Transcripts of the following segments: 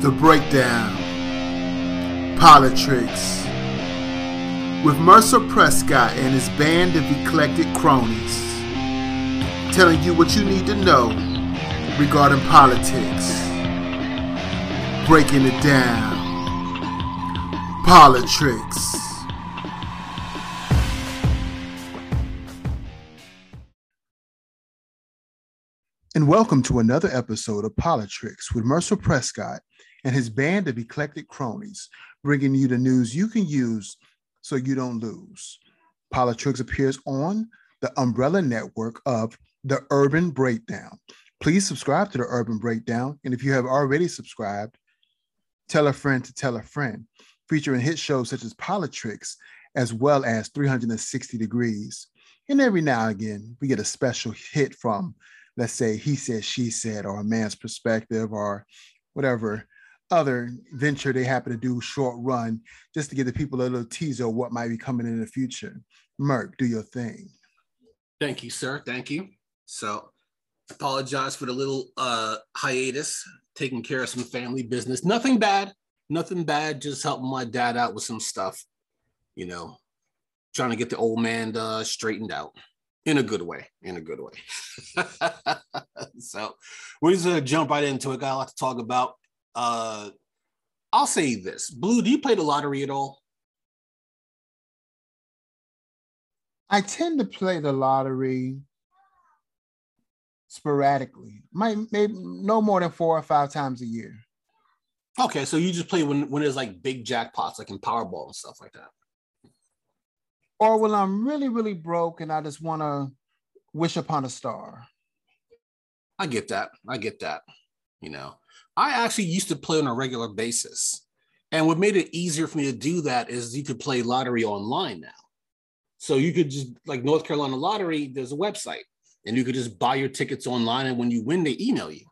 The Breakdown, Politricks, with Mercer Prescott and his band of eclectic cronies, telling you what you need to know regarding politics, breaking it down, Politricks. And welcome to another episode of Politricks with Mercer Prescott and his band of eclectic cronies, bringing you the news you can use so you don't lose. Politricks appears on the umbrella network of The Urban Breakdown. Please subscribe to The Urban Breakdown. And if you have already subscribed, tell a friend to tell a friend, featuring hit shows such as Politricks as well as 360 Degrees. And every now and again, we get a special hit from let's say he said, she said, or a man's perspective, or whatever other venture they happen to do short run, just to give the people a little teaser of what might be coming in the future. Merk, do your thing. Thank you, sir. Thank you. So apologize for the little uh hiatus, taking care of some family business. Nothing bad, nothing bad, just helping my dad out with some stuff, you know, trying to get the old man uh, straightened out in a good way, in a good way. so we're just gonna jump right into it. Got a lot to talk about. Uh, I'll say this: Blue, do you play the lottery at all? I tend to play the lottery sporadically, might maybe no more than four or five times a year. Okay, so you just play when when there's like big jackpots, like in Powerball and stuff like that or when I'm really, really broke and I just want to wish upon a star. I get that. I get that. You know, I actually used to play on a regular basis. And what made it easier for me to do that is you could play lottery online now. So you could just, like North Carolina Lottery, there's a website and you could just buy your tickets online. And when you win, they email you.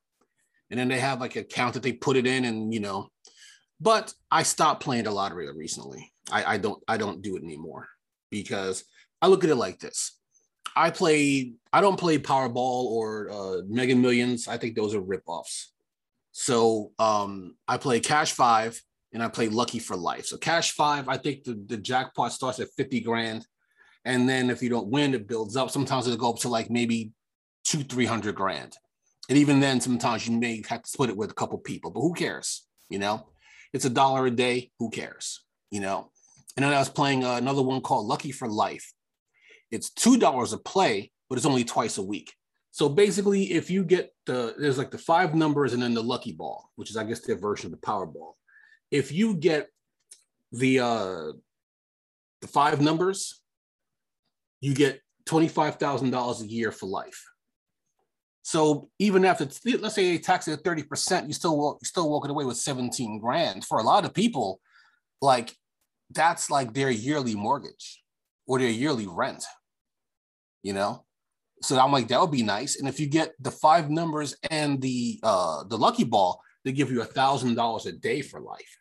And then they have like an account that they put it in and, you know, but I stopped playing the lottery recently. I, I don't, I don't do it anymore because I look at it like this. I play, I don't play Powerball or uh, Mega Millions. I think those are ripoffs. So um, I play Cash Five and I play Lucky for Life. So Cash Five, I think the, the jackpot starts at 50 grand. And then if you don't win, it builds up. Sometimes it'll go up to like maybe two, 300 grand. And even then, sometimes you may have to split it with a couple people, but who cares? You know, it's a dollar a day. Who cares? You know, and then I was playing uh, another one called Lucky for Life. It's $2 a play, but it's only twice a week. So basically, if you get the, there's like the five numbers and then the lucky ball, which is, I guess, their version of the Powerball. If you get the, uh, the five numbers, you get $25,000 a year for life. So even after, let's say they tax it at 30%, you still walk, you're still walking away with 17 grand. For a lot of people, like that's like their yearly mortgage or their yearly rent, you know? So I'm like, that would be nice. And if you get the five numbers and the uh the lucky ball, they give you a thousand dollars a day for life.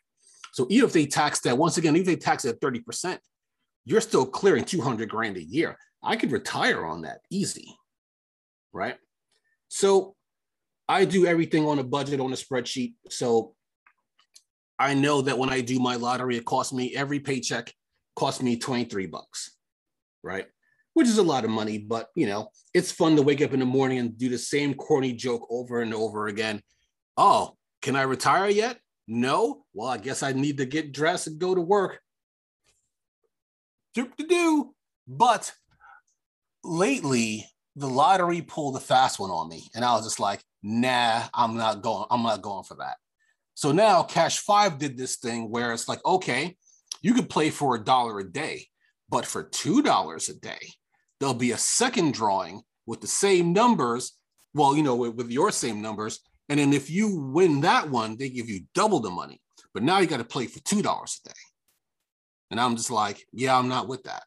So even if they tax that, once again, even if they tax it at 30%, you're still clearing 200 grand a year. I could retire on that easy, right? So I do everything on a budget on a spreadsheet. So I know that when I do my lottery, it costs me every paycheck costs me 23 bucks, right? Which is a lot of money, but you know, it's fun to wake up in the morning and do the same corny joke over and over again. Oh, can I retire yet? No. Well, I guess I need to get dressed and go to work. Do do. But lately, the lottery pulled a fast one on me, and I was just like, "Nah, I'm not going. I'm not going for that." So now Cash Five did this thing where it's like, okay, you could play for a dollar a day, but for two dollars a day, there'll be a second drawing with the same numbers. Well, you know, with, with your same numbers. And then if you win that one, they give you double the money. But now you got to play for two dollars a day. And I'm just like, yeah, I'm not with that.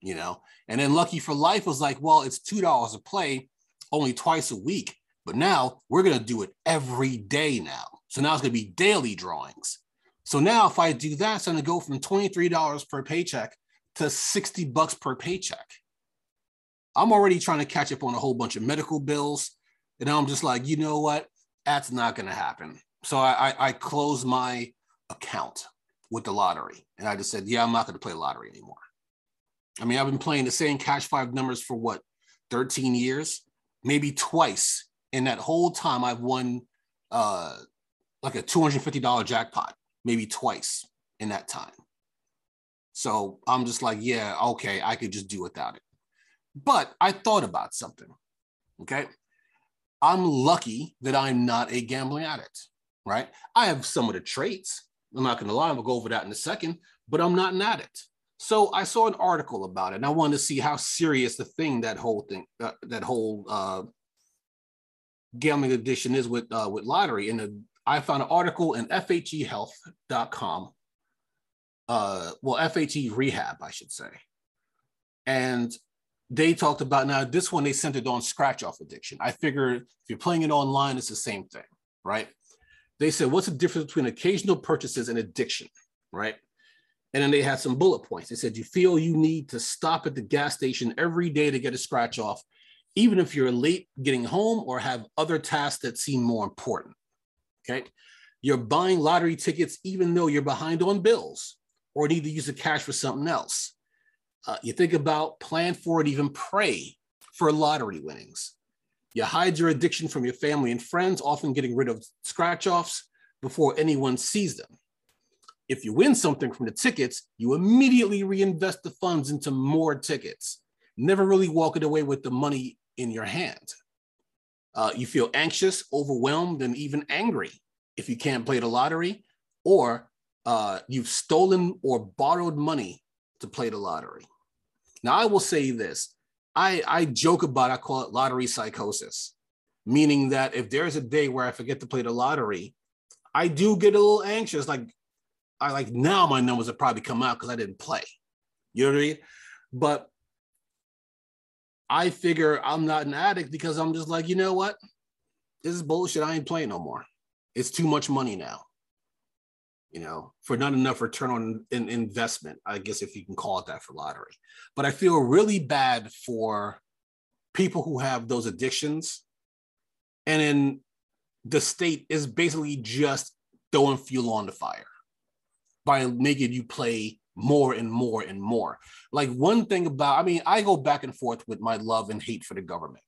You know, and then Lucky for Life was like, well, it's two dollars a play, only twice a week. But now we're gonna do it every day now. So now it's going to be daily drawings. So now if I do that, it's going to go from $23 per paycheck to 60 bucks per paycheck. I'm already trying to catch up on a whole bunch of medical bills. And I'm just like, you know what? That's not going to happen. So I, I, I closed my account with the lottery. And I just said, yeah, I'm not going to play lottery anymore. I mean, I've been playing the same cash five numbers for what, 13 years? Maybe twice in that whole time I've won uh, like a $250 jackpot, maybe twice in that time. So I'm just like, yeah, okay, I could just do without it. But I thought about something. Okay. I'm lucky that I'm not a gambling addict, right? I have some of the traits. I'm not going to lie, I'm going to go over that in a second, but I'm not an addict. So I saw an article about it and I wanted to see how serious the thing that whole thing, uh, that whole uh, gambling addiction is with uh, with lottery. And I found an article in FHEHealth.com. Uh, well, FHE Rehab, I should say. And they talked about now this one they centered on scratch off addiction. I figure if you're playing it online, it's the same thing, right? They said, what's the difference between occasional purchases and addiction, right? And then they had some bullet points. They said, you feel you need to stop at the gas station every day to get a scratch off, even if you're late getting home or have other tasks that seem more important. Okay. You're buying lottery tickets even though you're behind on bills or need to use the cash for something else. Uh, you think about plan for it, even pray for lottery winnings. You hide your addiction from your family and friends, often getting rid of scratch offs before anyone sees them. If you win something from the tickets, you immediately reinvest the funds into more tickets, never really walking away with the money in your hand. Uh, you feel anxious, overwhelmed, and even angry if you can't play the lottery, or uh, you've stolen or borrowed money to play the lottery. Now, I will say this I, I joke about, I call it lottery psychosis, meaning that if there's a day where I forget to play the lottery, I do get a little anxious. Like, I like now my numbers have probably come out because I didn't play. You know what I mean? But I figure I'm not an addict because I'm just like, you know what? This is bullshit. I ain't playing no more. It's too much money now. You know, for not enough return on an investment, I guess if you can call it that for lottery. But I feel really bad for people who have those addictions. And then the state is basically just throwing fuel on the fire by making you play more and more and more. Like one thing about, I mean, I go back and forth with my love and hate for the government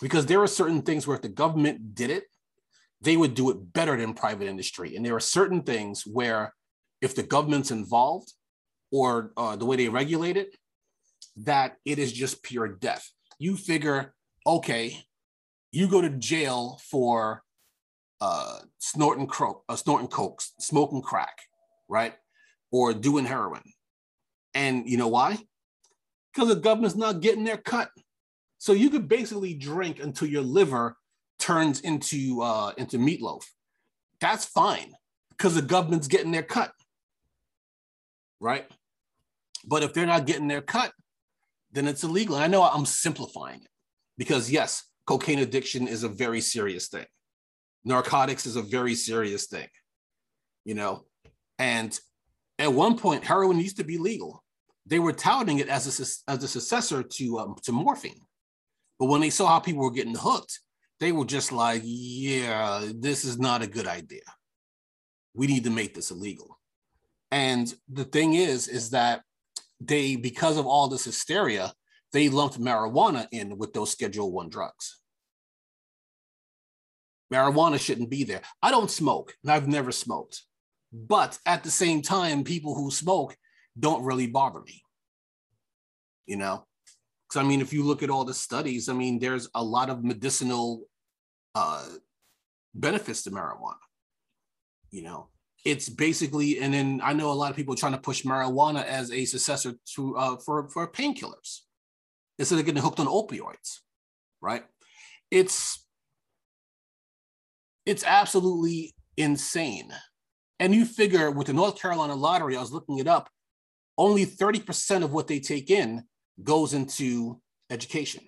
because there are certain things where if the government did it, they would do it better than private industry. And there are certain things where if the government's involved or uh, the way they regulate it, that it is just pure death. You figure, okay, you go to jail for uh, snorting, cro- uh, snorting coke, smoking crack, right? or doing heroin. And you know why? Because the government's not getting their cut. So you could basically drink until your liver turns into uh, into meatloaf. That's fine because the government's getting their cut, right? But if they're not getting their cut, then it's illegal. And I know I'm simplifying it because yes, cocaine addiction is a very serious thing. Narcotics is a very serious thing, you know, and at one point, heroin used to be legal. They were touting it as a, as a successor to, um, to morphine. But when they saw how people were getting hooked, they were just like, yeah, this is not a good idea. We need to make this illegal. And the thing is, is that they, because of all this hysteria, they lumped marijuana in with those Schedule One drugs. Marijuana shouldn't be there. I don't smoke, and I've never smoked. But at the same time, people who smoke don't really bother me. You know? Because I mean, if you look at all the studies, I mean, there's a lot of medicinal uh, benefits to marijuana. You know, it's basically, and then I know a lot of people trying to push marijuana as a successor to uh, for for painkillers instead of getting hooked on opioids, right? It's it's absolutely insane and you figure with the North Carolina lottery, I was looking it up, only 30% of what they take in goes into education.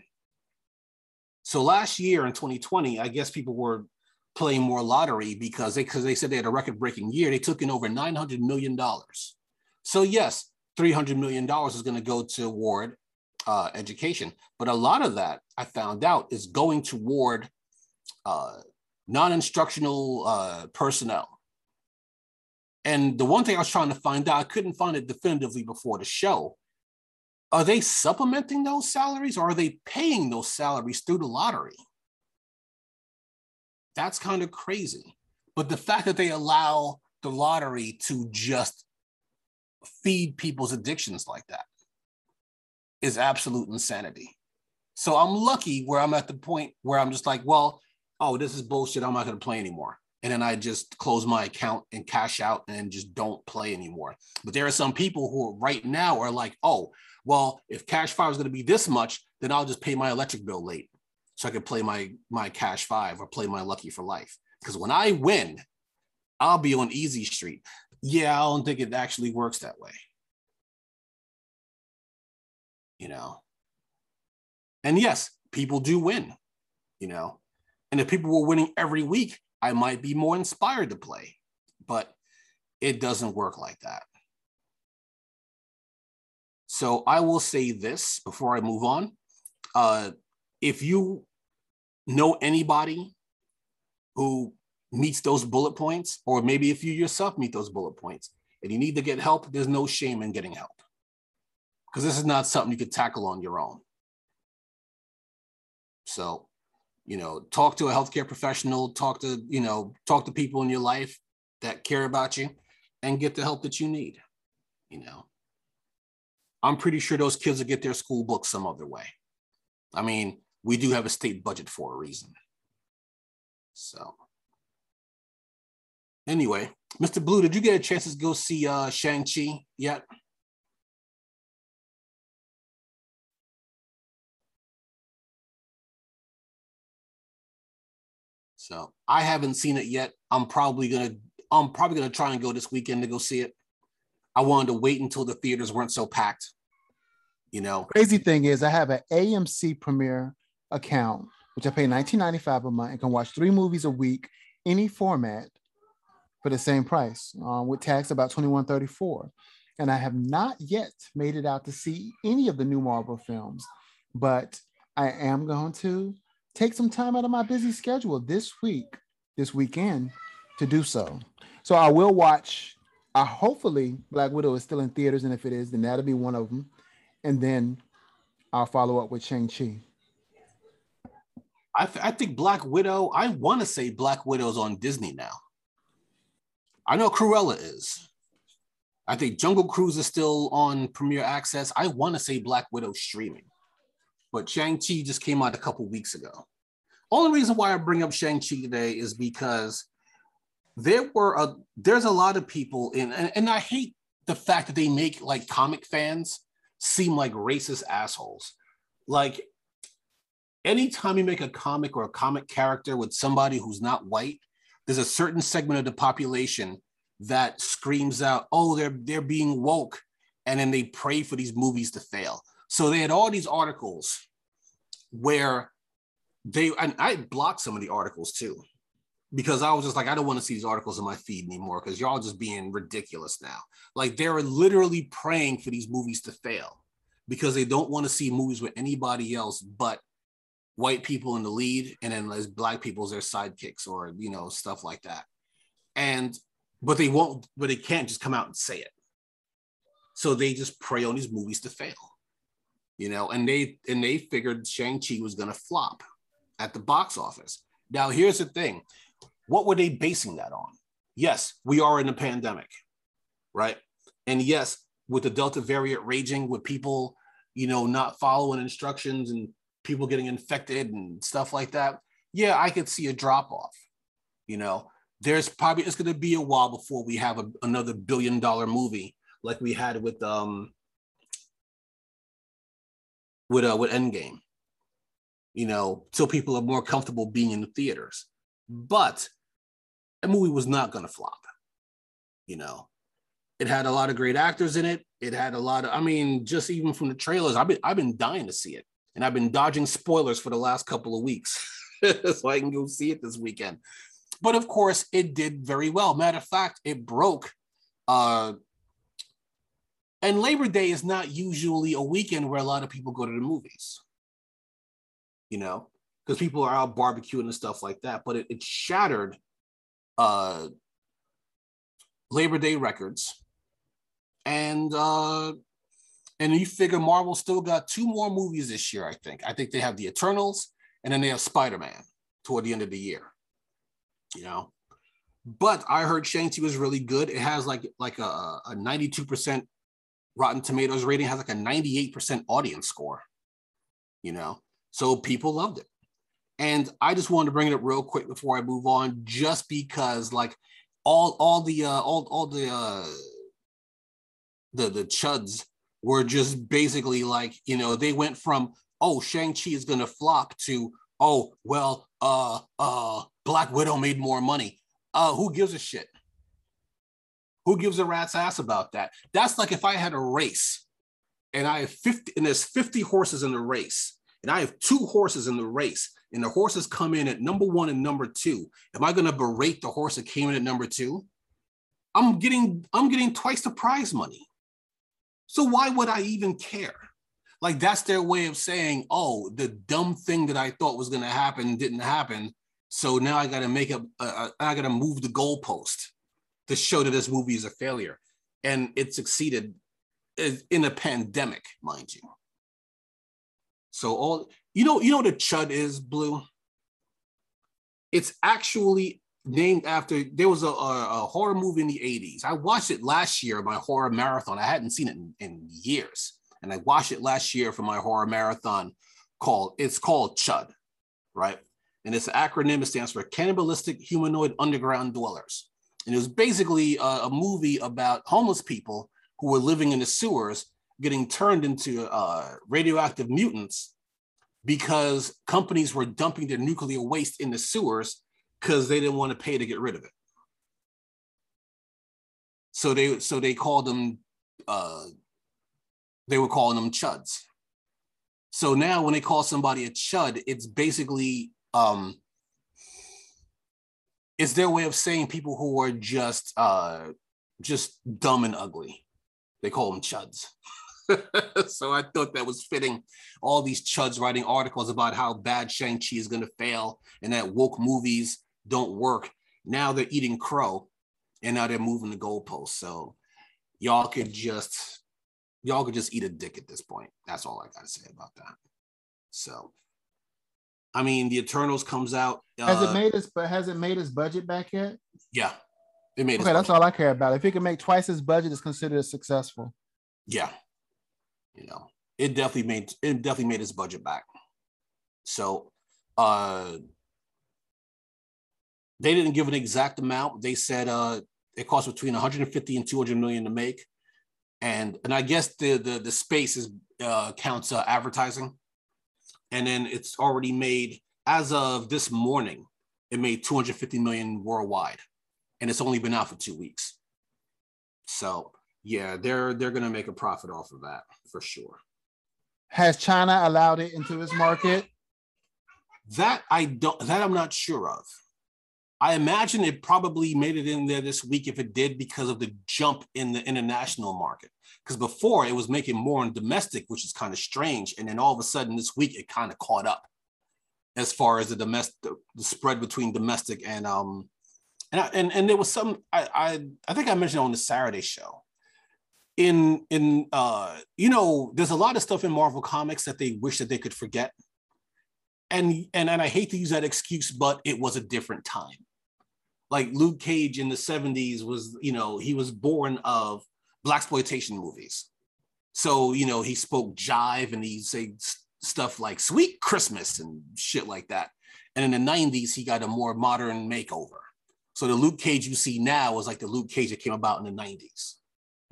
So last year in 2020, I guess people were playing more lottery because they because they said they had a record-breaking year. They took in over 900 million dollars. So yes, 300 million dollars is going to go toward uh, education, but a lot of that I found out is going toward uh, non-instructional uh, personnel. And the one thing I was trying to find out, I couldn't find it definitively before the show. Are they supplementing those salaries or are they paying those salaries through the lottery? That's kind of crazy. But the fact that they allow the lottery to just feed people's addictions like that is absolute insanity. So I'm lucky where I'm at the point where I'm just like, well, oh, this is bullshit. I'm not going to play anymore. And then I just close my account and cash out and just don't play anymore. But there are some people who right now are like, oh, well, if cash five is going to be this much, then I'll just pay my electric bill late so I can play my my cash five or play my lucky for life. Because when I win, I'll be on easy street. Yeah, I don't think it actually works that way. You know. And yes, people do win, you know. And if people were winning every week, I might be more inspired to play. But it doesn't work like that. So I will say this before I move on. Uh, if you know anybody who meets those bullet points, or maybe if you yourself meet those bullet points and you need to get help, there's no shame in getting help. Because this is not something you could tackle on your own. So, you know, talk to a healthcare professional, talk to, you know, talk to people in your life that care about you and get the help that you need. You know, I'm pretty sure those kids will get their school books some other way. I mean, we do have a state budget for a reason. So, anyway, Mr. Blue, did you get a chance to go see uh, Shang-Chi yet? So I haven't seen it yet. I'm probably gonna I'm probably gonna try and go this weekend to go see it. I wanted to wait until the theaters weren't so packed. You know, crazy thing is I have an AMC Premiere account, which I pay 19.95 a month and can watch three movies a week, any format, for the same price, um, with tax about 21.34. And I have not yet made it out to see any of the new Marvel films, but I am going to take some time out of my busy schedule this week, this weekend, to do so. So I will watch. Uh, hopefully, Black Widow is still in theaters, and if it is, then that'll be one of them. And then I'll follow up with Shang Chi. I, th- I think Black Widow. I want to say Black Widow's on Disney now. I know Cruella is. I think Jungle Cruise is still on Premiere Access. I want to say Black Widow streaming but Shang-Chi just came out a couple weeks ago. Only reason why I bring up Shang-Chi today is because there were a there's a lot of people in and, and I hate the fact that they make like comic fans seem like racist assholes. Like anytime you make a comic or a comic character with somebody who's not white, there's a certain segment of the population that screams out, "Oh, they're they're being woke," and then they pray for these movies to fail. So they had all these articles where they and I blocked some of the articles too because I was just like, I don't want to see these articles in my feed anymore because y'all just being ridiculous now. Like they're literally praying for these movies to fail because they don't want to see movies with anybody else but white people in the lead and then as black people as their sidekicks or you know stuff like that. And but they won't, but they can't just come out and say it. So they just pray on these movies to fail you know, and they and they figured Shang-Chi was gonna flop at the box office. Now, here's the thing: what were they basing that on? Yes, we are in a pandemic, right? And yes, with the Delta variant raging, with people, you know, not following instructions and people getting infected and stuff like that, yeah, I could see a drop off. You know, there's probably it's going to be a while before we have a, another billion dollar movie like we had with um with uh, with Endgame. You know, so people are more comfortable being in the theaters. But that movie was not going to flop. You know, it had a lot of great actors in it. It had a lot of, I mean, just even from the trailers, I've been I've been dying to see it, and I've been dodging spoilers for the last couple of weeks, so I can go see it this weekend. But of course, it did very well. Matter of fact, it broke uh, and Labor Day is not usually a weekend where a lot of people go to the movies. You know, because people are out barbecuing and stuff like that. But it, it shattered uh, Labor Day records, and uh, and you figure Marvel still got two more movies this year. I think. I think they have the Eternals, and then they have Spider Man toward the end of the year. You know, but I heard Shang-Chi was really good. It has like like a, a 92% Rotten Tomatoes rating, has like a 98% audience score. You know, so people loved it. And I just wanted to bring it up real quick before I move on, just because like all all the uh all all the uh the the chuds were just basically like, you know, they went from oh Shang-Chi is gonna flop to oh well uh uh Black Widow made more money. Uh who gives a shit? Who gives a rat's ass about that? That's like if I had a race and I have 50 and there's 50 horses in the race, and I have two horses in the race, and the horses come in at number one and number two. Am I gonna berate the horse that came in at number two? I'm getting I'm getting twice the prize money. So why would I even care? Like that's their way of saying, oh, the dumb thing that I thought was gonna happen didn't happen. So now I gotta make a, a, a I gotta move the goalpost to show that this movie is a failure. And it succeeded eh, in a pandemic, mind you. So all you know, you know what a chud is, Blue? It's actually named after there was a, a, a, horror movie in the 80s. I watched it last year, my horror marathon. I hadn't seen it in, in years. And I watched it last year for my horror marathon called it's called Chud, right? And it's an acronym, it stands for Cannibalistic Humanoid Underground Dwellers. And it was basically a, a movie about homeless people who were living in the sewers getting turned into uh, radioactive mutants because companies were dumping their nuclear waste in the sewers because they didn't want to pay to get rid of it. So they so they called them uh, they were calling them chuds. So now when they call somebody a chud, it's basically um, it's their way of saying people who are just uh just dumb and ugly. They call them chuds. so I thought that was fitting. All these chuds writing articles about how bad Shang-Chi is going to fail and that woke movies don't work. Now they're eating crow and now they're moving the goalposts. So y'all could just y'all could just eat a dick at this point. That's all I got to say about that. So I mean, the Eternals comes out. Has uh, it made us but has it made its budget back yet? Yeah, it made. Okay, that's all I care about. If it can make twice its budget, it's considered successful. Yeah, you know, it definitely made it definitely made its budget back. So, uh, they didn't give an exact amount. They said uh, it cost between 150 and 200 million to make, and and I guess the the the space is uh, counts uh, advertising and then it's already made as of this morning it made 250 million worldwide and it's only been out for two weeks so yeah they're they're going to make a profit off of that for sure has china allowed it into its market that i don't that i'm not sure of i imagine it probably made it in there this week if it did because of the jump in the international market because before it was making more in domestic, which is kind of strange. And then all of a sudden this week it kind of caught up as far as the domestic the spread between domestic and um and I, and and there was some I, I I think I mentioned on the Saturday show. In in uh you know there's a lot of stuff in Marvel comics that they wish that they could forget. And and and I hate to use that excuse, but it was a different time. Like Luke Cage in the 70s was, you know, he was born of black exploitation movies. So you know he spoke jive and he say stuff like "Sweet Christmas" and shit like that. And in the '90s, he got a more modern makeover. So the Luke Cage you see now is like the Luke Cage that came about in the '90s.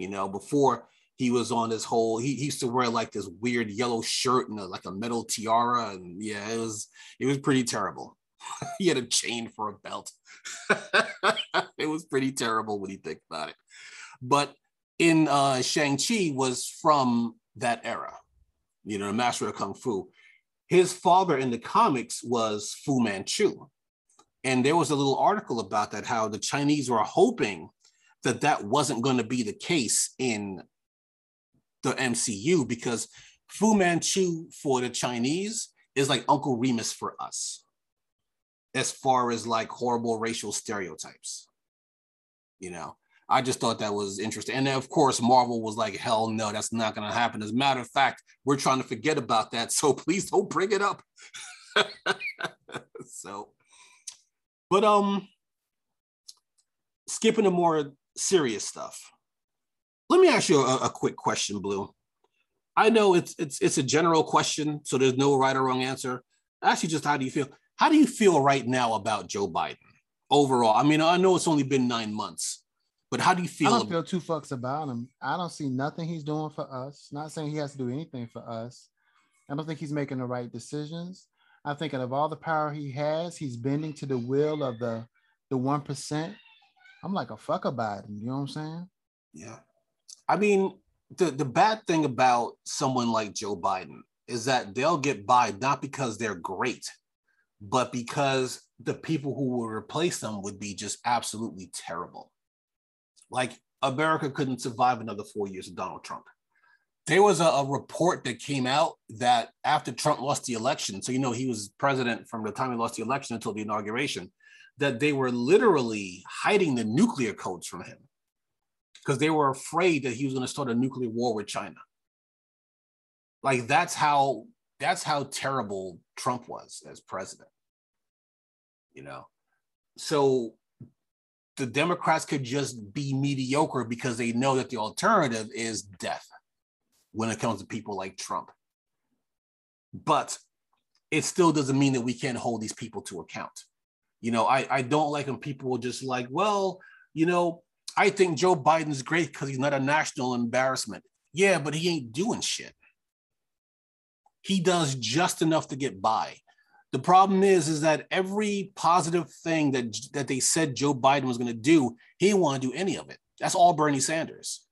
You know, before he was on this whole, he, he used to wear like this weird yellow shirt and a, like a metal tiara, and yeah, it was it was pretty terrible. he had a chain for a belt. it was pretty terrible when you think about it. But in uh, Shang-Chi was from that era, you know, the master of Kung Fu. His father in the comics was Fu Manchu. And there was a little article about that, how the Chinese were hoping that that wasn't going to be the case in the MCU because Fu Manchu for the Chinese is like Uncle Remus for us, as far as like horrible racial stereotypes. You know, I just thought that was interesting. And then, of course, Marvel was like, hell no, that's not going to happen. As a matter of fact, we're trying to forget about that. So please don't bring it up. so, but, um, skipping to more serious stuff. Let me ask you a, a quick question, Blue. I know it's it's it's a general question, so there's no right or wrong answer. Actually, just how do you feel? How do you feel right now about Joe Biden overall? I mean, I know it's only been nine months, but how do you feel? I don't feel two fucks about him. I don't see nothing he's doing for us. Not saying he has to do anything for us. I don't think he's making the right decisions. I think out of all the power he has, he's bending to the will of the the one percent. I'm like a fuck about him. You know what I'm saying? Yeah. I mean, the the bad thing about someone like Joe Biden is that they'll get by not because they're great, but because the people who will replace them would be just absolutely terrible. Like America couldn't survive another four years of Donald Trump. There was a, a, report that came out that after Trump lost the election, so you know he was president from the time he lost the election until the inauguration, that they were literally hiding the nuclear codes from him because they were afraid that he was going to start a nuclear war with China. Like that's how that's how terrible Trump was as president. You know. So the Democrats could just be mediocre because they know that the alternative is death when it comes to people like Trump. But it still doesn't mean that we can't hold these people to account. You know, I, I don't like when people are just like, well, you know, I think Joe Biden's great because he's not a national embarrassment. Yeah, but he ain't doing shit. He does just enough to get by. The problem is, is that every positive thing that, that they said Joe Biden was going to do, he didn't want to do any of it. That's all Bernie Sanders.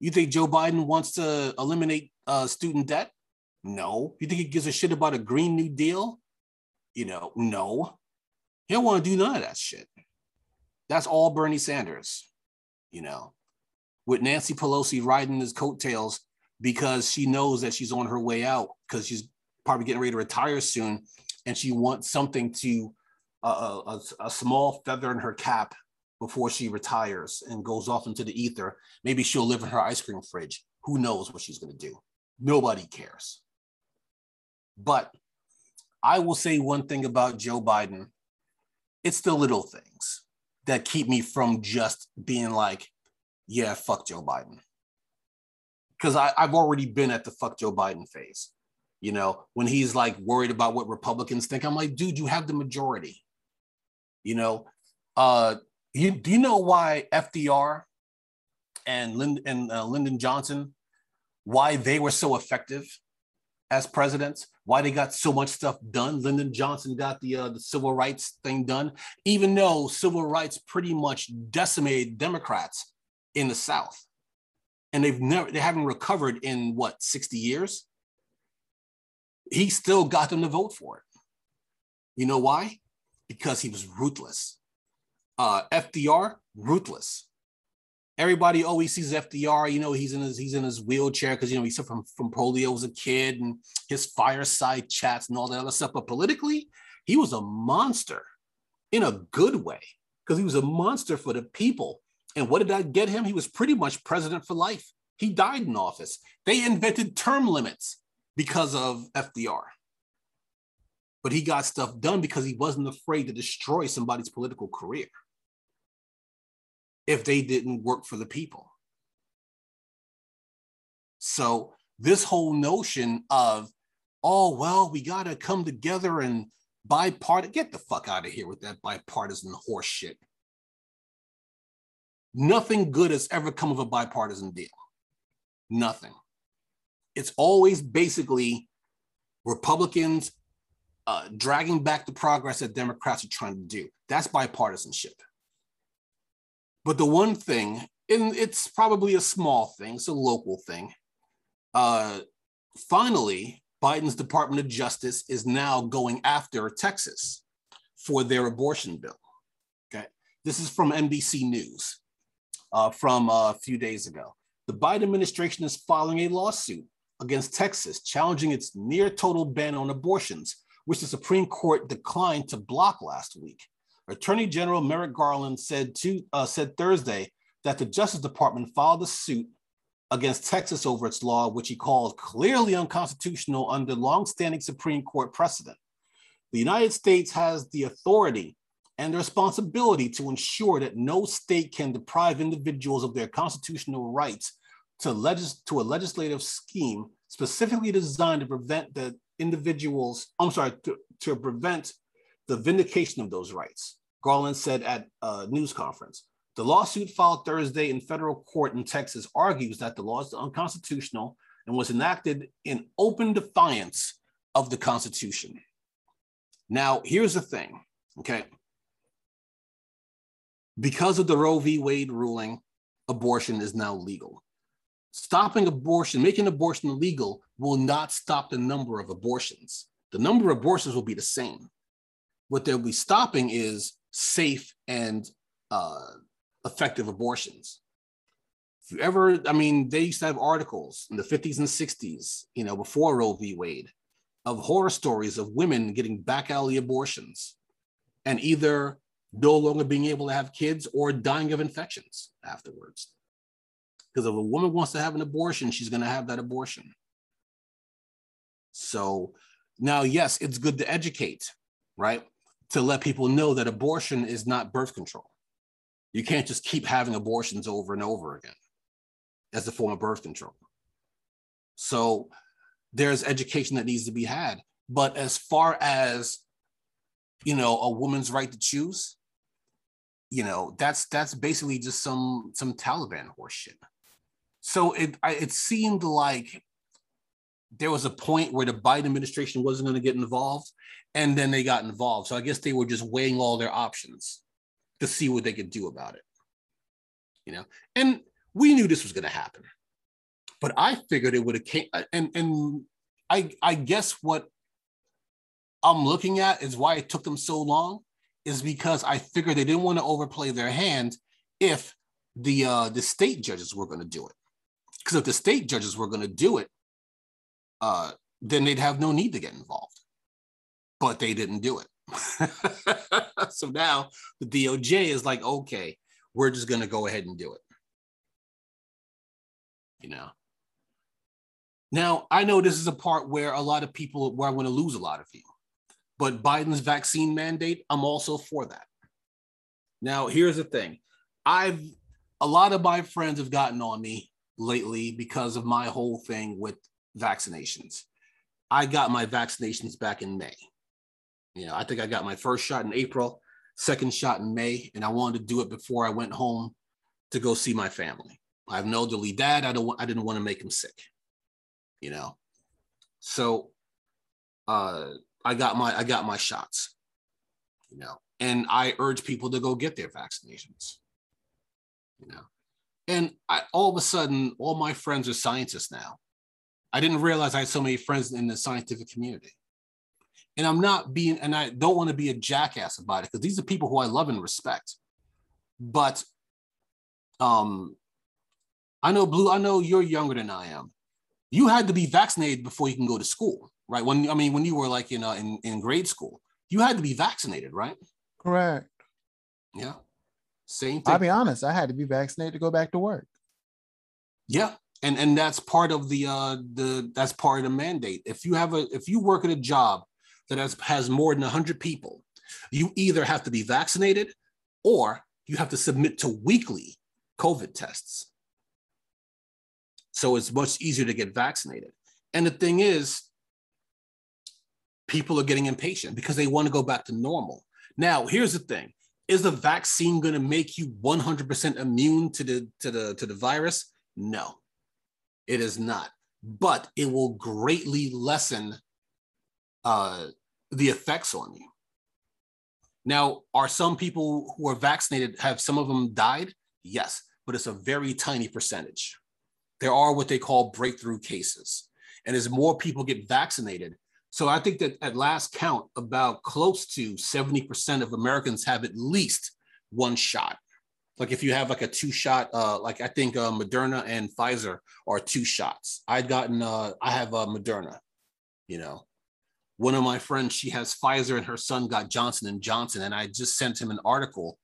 You think Joe Biden wants to eliminate uh, student debt? No. You think he gives a shit about a Green New Deal? You know, no. He don't want to do none of that shit. That's all Bernie Sanders, you know, with Nancy Pelosi riding his coattails because she knows that she's on her way out because she's probably getting ready to retire soon and she wants something to uh, a, a small feather in her cap before she retires and goes off into the ether. Maybe she'll live in her ice cream fridge. Who knows what she's going to do? Nobody cares. But I will say one thing about Joe Biden it's the little things that keep me from just being like, yeah, fuck Joe Biden. Because I've already been at the fuck Joe Biden phase. You know, when he's like worried about what Republicans think, I'm like, dude, you have the majority. You know, uh, you, do you know why FDR and, Lynd- and uh, Lyndon Johnson, why they were so effective as presidents? Why they got so much stuff done. Lyndon Johnson got the uh, the civil rights thing done, even though civil rights pretty much decimated Democrats in the South, and they've never they haven't recovered in what sixty years. He still got them to vote for it. You know why? Because he was ruthless. Uh, FDR, ruthless everybody always sees FDR. You know, he's in his he's in his wheelchair because you know he suffered from, from polio as a kid and his fireside chats and all that other stuff. But politically, he was a monster in a good way because he was a monster for the people. And what did that get him? He was pretty much president for life. He died in office. They invented term limits because of FDR. But he got stuff done because he wasn't afraid to destroy somebody's political career if they didn't work for the people. So, this whole notion of, oh, well, we got to come together and bipartisan, get the fuck out of here with that bipartisan horseshit. Nothing good has ever come of a bipartisan deal. Nothing. It's always basically Republicans uh, dragging back the progress that Democrats are trying to do. That's bipartisanship. But the one thing, and it's probably a small thing, it's a local thing. Uh, finally, Biden's Department of Justice is now going after Texas for their abortion bill. Okay, this is from NBC News uh, from uh, a few days ago. The Biden administration is filing a lawsuit against Texas, challenging its near total ban on abortions, which the Supreme Court declined to block last week. Attorney General Merrick Garland said to uh, said Thursday that the Justice Department filed a suit against Texas over its law, which he called clearly unconstitutional under longstanding Supreme Court precedent. The United States has the authority and the responsibility to ensure that no state can deprive individuals of their constitutional rights to, legis- to a legislative scheme specifically designed to prevent the individuals, I'm sorry, to, to prevent the vindication of those rights, Garland said at a news conference. The lawsuit filed Thursday in federal court in Texas argues that the law is unconstitutional and was enacted in open defiance of the Constitution. Now, here's the thing, okay? Because of the Roe v. Wade ruling, abortion is now legal. Stopping abortion, making abortion illegal, will not stop the number of abortions. The number of abortions will be the same. What they'll be stopping is safe and uh, effective abortions. If you ever, I mean, they used to have articles in the 50s and 60s, you know, before Roe v. Wade, of horror stories of women getting back alley abortions and either no longer being able to have kids or dying of infections afterwards. Because if a woman wants to have an abortion, she's going to have that abortion. So now, yes, it's good to educate, right? To let people know that abortion is not birth control. You can't just keep having abortions over and over again as a form of birth control. So there's education that needs to be had. But as far as you know, a woman's right to choose, you know, that's that's basically just some some Taliban horseshit. So it I, it seemed like there was a point where the Biden administration wasn't going to get involved, and then they got involved. So I guess they were just weighing all their options to see what they could do about it. You know, and we knew this was going to happen, but I figured it would have came. And and I I guess what I'm looking at is why it took them so long is because I figured they didn't want to overplay their hand if the uh, the state judges were going to do it. Because if the state judges were going to do it, uh, then they'd have no need to get involved. But they didn't do it. so now the DOJ is like, okay, we're just going to go ahead and do it. You know. Now, I know this is a part where a lot of people, where I'm going to lose a lot of you, but Biden's vaccine mandate, I'm also for that. Now, here's the thing I've, a lot of my friends have gotten on me lately because of my whole thing with vaccinations. I got my vaccinations back in May. You know, I think I got my first shot in April, second shot in May, and I wanted to do it before I went home to go see my family. I have an elderly dad. I don't. I didn't want to make him sick. You know, so uh, I got my I got my shots. You know, and I urge people to go get their vaccinations. You know, and I, all of a sudden, all my friends are scientists now. I didn't realize I had so many friends in the scientific community and I'm not being, and I don't want to be a jackass about it because these are people who I love and respect. But um, I know Blue, I know you're younger than I am. You had to be vaccinated before you can go to school, right? When I mean, when you were like in uh, in, in grade school, you had to be vaccinated, right? Correct. Yeah. Same thing. I'll be honest, I had to be vaccinated to go back to work. Yeah. And and that's part of the uh the that's part of the mandate. If you have a if you work at a job that has, has more than 100 people, you either have to be vaccinated or you have to submit to weekly COVID tests. So it's much easier to get vaccinated. And the thing is, people are getting impatient because they want to go back to normal. Now, here's the thing. Is the vaccine going to make you 100% immune to the, to, the, to the virus? No, it is not. But it will greatly lessen uh, the effects on you. Now, are some people who are vaccinated, have some of them died? Yes, but it's a very tiny percentage. There are what they call breakthrough cases. And as more people get vaccinated, so I think that at last count, about close to 70% of Americans have at least one shot. Like if you have like a two shot, uh, like I think uh, Moderna and Pfizer are two shots. I'd gotten, uh, I have uh, Moderna. You know, one of my friends, she has Pfizer, and her son got Johnson and Johnson, and I just sent him an article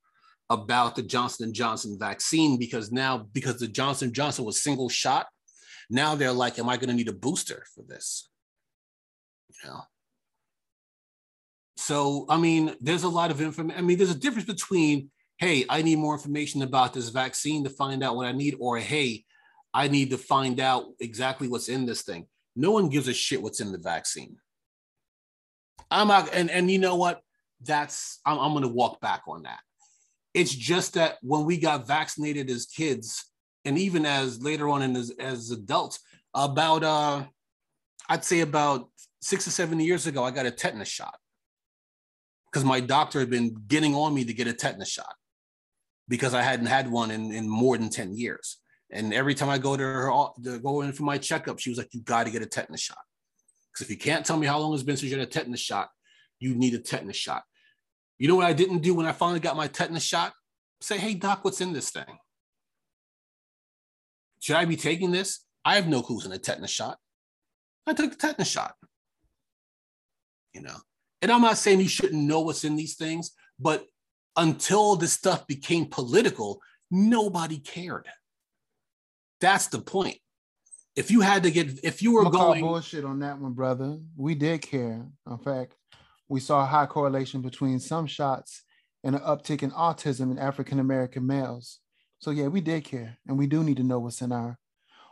about the Johnson and Johnson vaccine because now because the Johnson Johnson was single shot, now they're like, am I going to need a booster for this? You know. So I mean, there's a lot of information. I mean, there's a difference between hey, I need more information about this vaccine to find out what I need, or hey, I need to find out exactly what's in this thing. No one gives a shit what's in the vaccine. I'm not, and and you know what? That's I'm, I'm going to walk back on that. It's just that when we got vaccinated as kids, and even as later on in as, as adults, about uh, I'd say about six or seven years ago, I got a tetanus shot because my doctor had been getting on me to get a tetanus shot because I hadn't had one in, in more than 10 years. And every time I go to her to go in for my checkup, she was like, You got to get a tetanus shot. Because if you can't tell me how long it's been since you had a tetanus shot, you need a tetanus shot. You know what I didn't do when I finally got my tetanus shot? Say, hey, doc, what's in this thing? Should I be taking this? I have no clues in a tetanus shot. I took the tetanus shot. You know, and I'm not saying you shouldn't know what's in these things, but until this stuff became political, nobody cared. That's the point. If you had to get, if you were going bullshit on that one, brother, we did care. In fact, we saw a high correlation between some shots and an uptick in autism in African American males. So yeah, we did care, and we do need to know what's in our.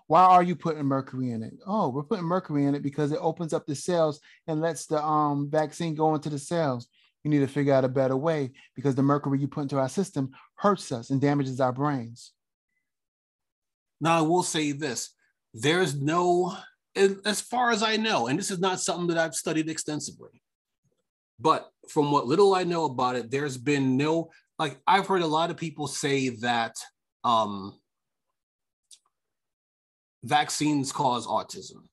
Why are you putting mercury in it? Oh, we're putting mercury in it because it opens up the cells and lets the um, vaccine go into the cells. You need to figure out a better way because the mercury you put into our system hurts us and damages our brains. Now, I will say this there's no, as far as I know, and this is not something that I've studied extensively, but from what little I know about it, there's been no, like, I've heard a lot of people say that um, vaccines cause autism,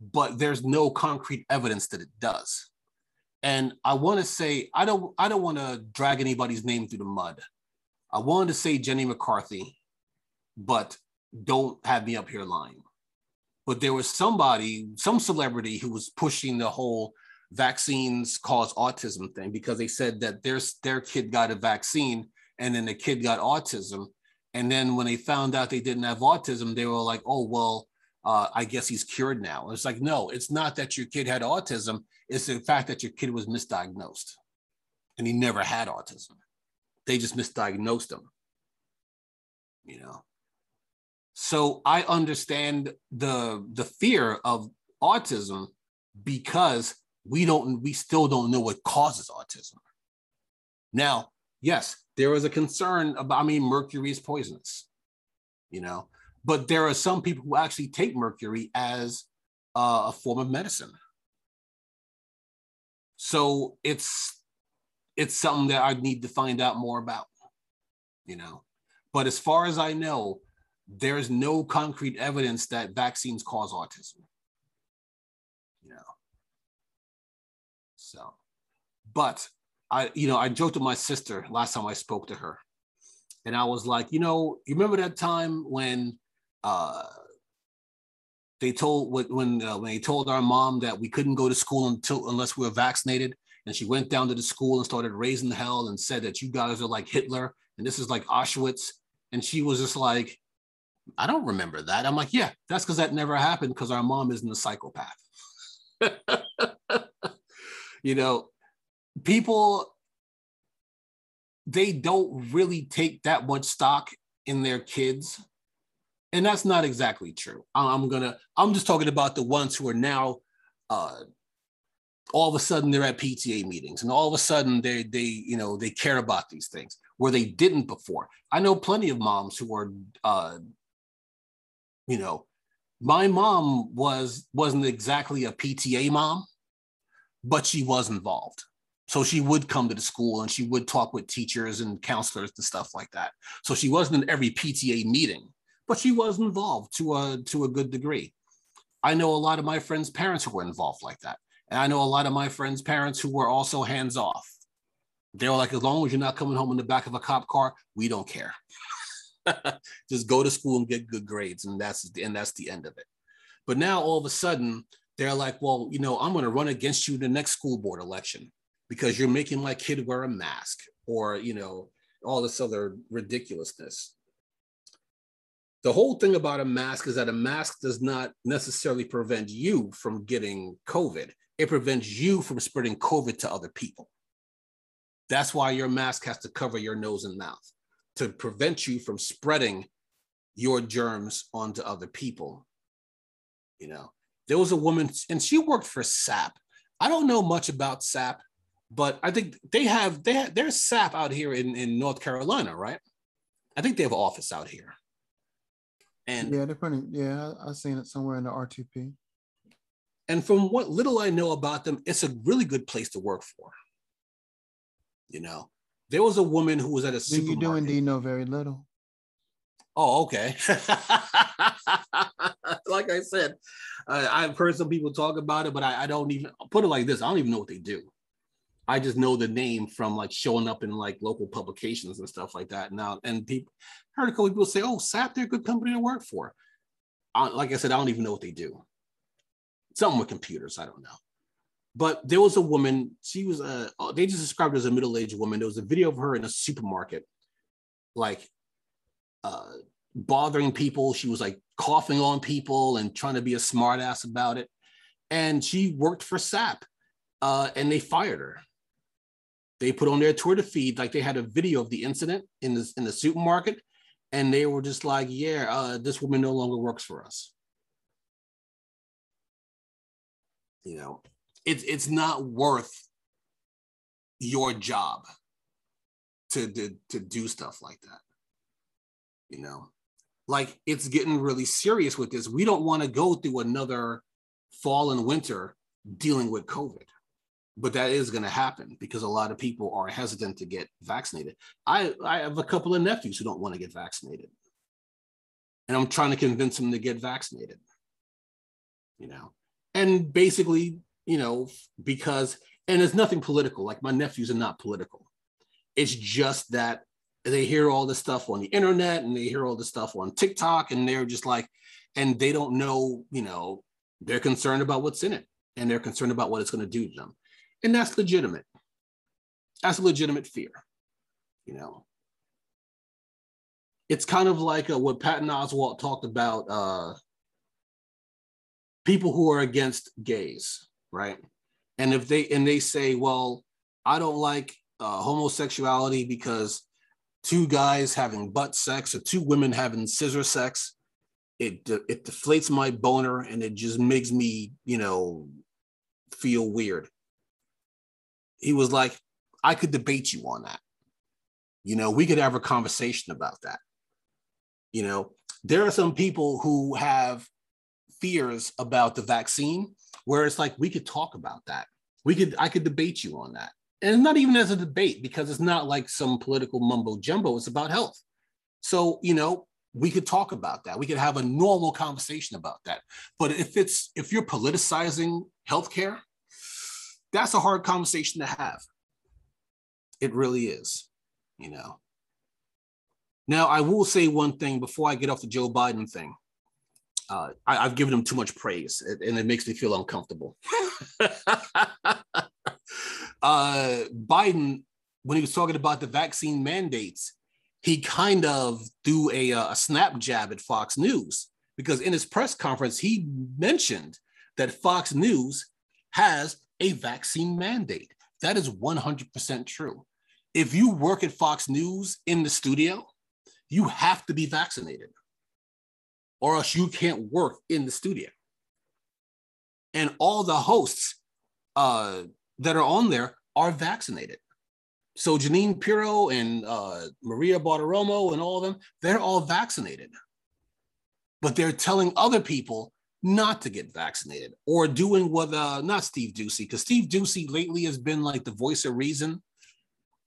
but there's no concrete evidence that it does. And I want to say, I don't, I don't want to drag anybody's name through the mud. I wanted to say Jenny McCarthy, but don't have me up here lying. But there was somebody, some celebrity who was pushing the whole vaccines cause autism thing because they said that their, their kid got a vaccine and then the kid got autism. And then when they found out they didn't have autism, they were like, oh, well, uh, I guess he's cured now. It's like, no, it's not that your kid had autism. It's the fact that your kid was misdiagnosed and he never had autism. They just misdiagnosed him, you know? So I understand the the fear of autism because we don't we still don't know what causes autism. Now, yes, there is a concern about I mean mercury is poisonous. You know, but there are some people who actually take mercury as uh, a form of medicine. So it's it's something that I need to find out more about, you know. But as far as I know, there's no concrete evidence that vaccines cause autism. You know. So, but I, you know, I joked with my sister last time I spoke to her, and I was like, you know, you remember that time when uh, they told when uh, when they told our mom that we couldn't go to school until unless we were vaccinated, and she went down to the school and started raising hell and said that you guys are like Hitler and this is like Auschwitz, and she was just like, I don't remember that. I'm like, yeah, that's because that never happened because our mom isn't a psychopath. you know, people, they don't really take that much stock in their kids. And that's not exactly true. I'm gonna, I'm just talking about the ones who are now uh all of a sudden they're at PTA meetings and all of a sudden they they you know they care about these things where they didn't before. I know plenty of moms who are uh, you know, my mom was wasn't exactly a PTA mom, but she was involved. So she would come to the school and she would talk with teachers and counselors and stuff like that. So she wasn't in every PTA meeting, but she was involved to a to a good degree. I know a lot of my friends' parents who were involved like that. And I know a lot of my friends' parents who were also hands off. They were like, as long as you're not coming home in the back of a cop car, we don't care. Just go to school and get good grades, and that's and that's the end of it. But now all of a sudden, they're like, well, you know, I'm going to run against you in the next school board election because you're making my kid wear a mask, or you know, all this other ridiculousness. The whole thing about a mask is that a mask does not necessarily prevent you from getting COVID. It prevents you from spreading COVID to other people. That's why your mask has to cover your nose and mouth to prevent you from spreading your germs onto other people. You know, there was a woman and she worked for SAP. I don't know much about SAP, but I think they have they have, there's SAP out here in, in North Carolina, right? I think they have an office out here. And yeah, they're pretty. Yeah, I've seen it somewhere in the RTP. And from what little I know about them, it's a really good place to work for. You know, there was a woman who was at a supermarket. You do indeed know very little. Oh, okay. like I said, uh, I've heard some people talk about it, but I, I don't even put it like this. I don't even know what they do. I just know the name from like showing up in like local publications and stuff like that. Now, and people heard a couple people say, "Oh, SAP, they're a good company to work for." I, like I said, I don't even know what they do. Something with computers, I don't know. But there was a woman. She was a. They just described her as a middle-aged woman. There was a video of her in a supermarket, like uh, bothering people. She was like coughing on people and trying to be a smartass about it. And she worked for SAP, uh, and they fired her they put on their Twitter feed like they had a video of the incident in the in the supermarket, and they were just like, "Yeah, uh, this woman no longer works for us." You know, it's it's not worth your job to, to to do stuff like that. You know, like it's getting really serious with this. We don't want to go through another fall and winter dealing with COVID but that is going to happen because a lot of people are hesitant to get vaccinated. I, I have a couple of nephews who don't want to get vaccinated. And I'm trying to convince them to get vaccinated. You know, and basically, you know, because, and it's nothing political. Like my nephews are not political. It's just that they hear all this stuff on the internet and they hear all this stuff on TikTok and they're just like, and they don't know, you know, they're concerned about what's in it and they're concerned about what it's going to do to them and that's legitimate. That's a legitimate fear, you know. It's kind of like uh, what Patton Oswalt talked about uh, people who are against gays, right? And if they and they say, well, I don't like uh, homosexuality because two guys having butt sex or two women having scissor sex, it it deflates my boner and it just makes me, you know, feel weird he was like, I could debate you on that. You know, we could have a conversation about that. You know, there are some people who have fears about the vaccine where it's like we could talk about that. We could I could debate you on that. And not even as a debate because it's not like some political mumbo jumbo, it's about health. So, you know, we could talk about that. We could have a normal conversation about that. But if it's if you're politicizing healthcare, that's a hard conversation to have. It really is, you know. Now, I will say one thing before I get off the Joe Biden thing. Uh, I, have given him too much praise, and it makes me feel uncomfortable. uh, Biden, when he was talking about the vaccine mandates, he kind of threw a, a snap jab at Fox News because in his press conference, he mentioned that Fox News has a vaccine mandate. That is 100% true. If you work at Fox News in the studio, you have to be vaccinated, or else you can't work in the studio. And all the hosts uh, that are on there are vaccinated. So Jeanine Pirro and uh, Maria Bartiromo and all of them, they're all vaccinated. But they're telling other people not to get vaccinated or doing what uh not Steve Doocy because Steve Doocy lately has been like the voice of reason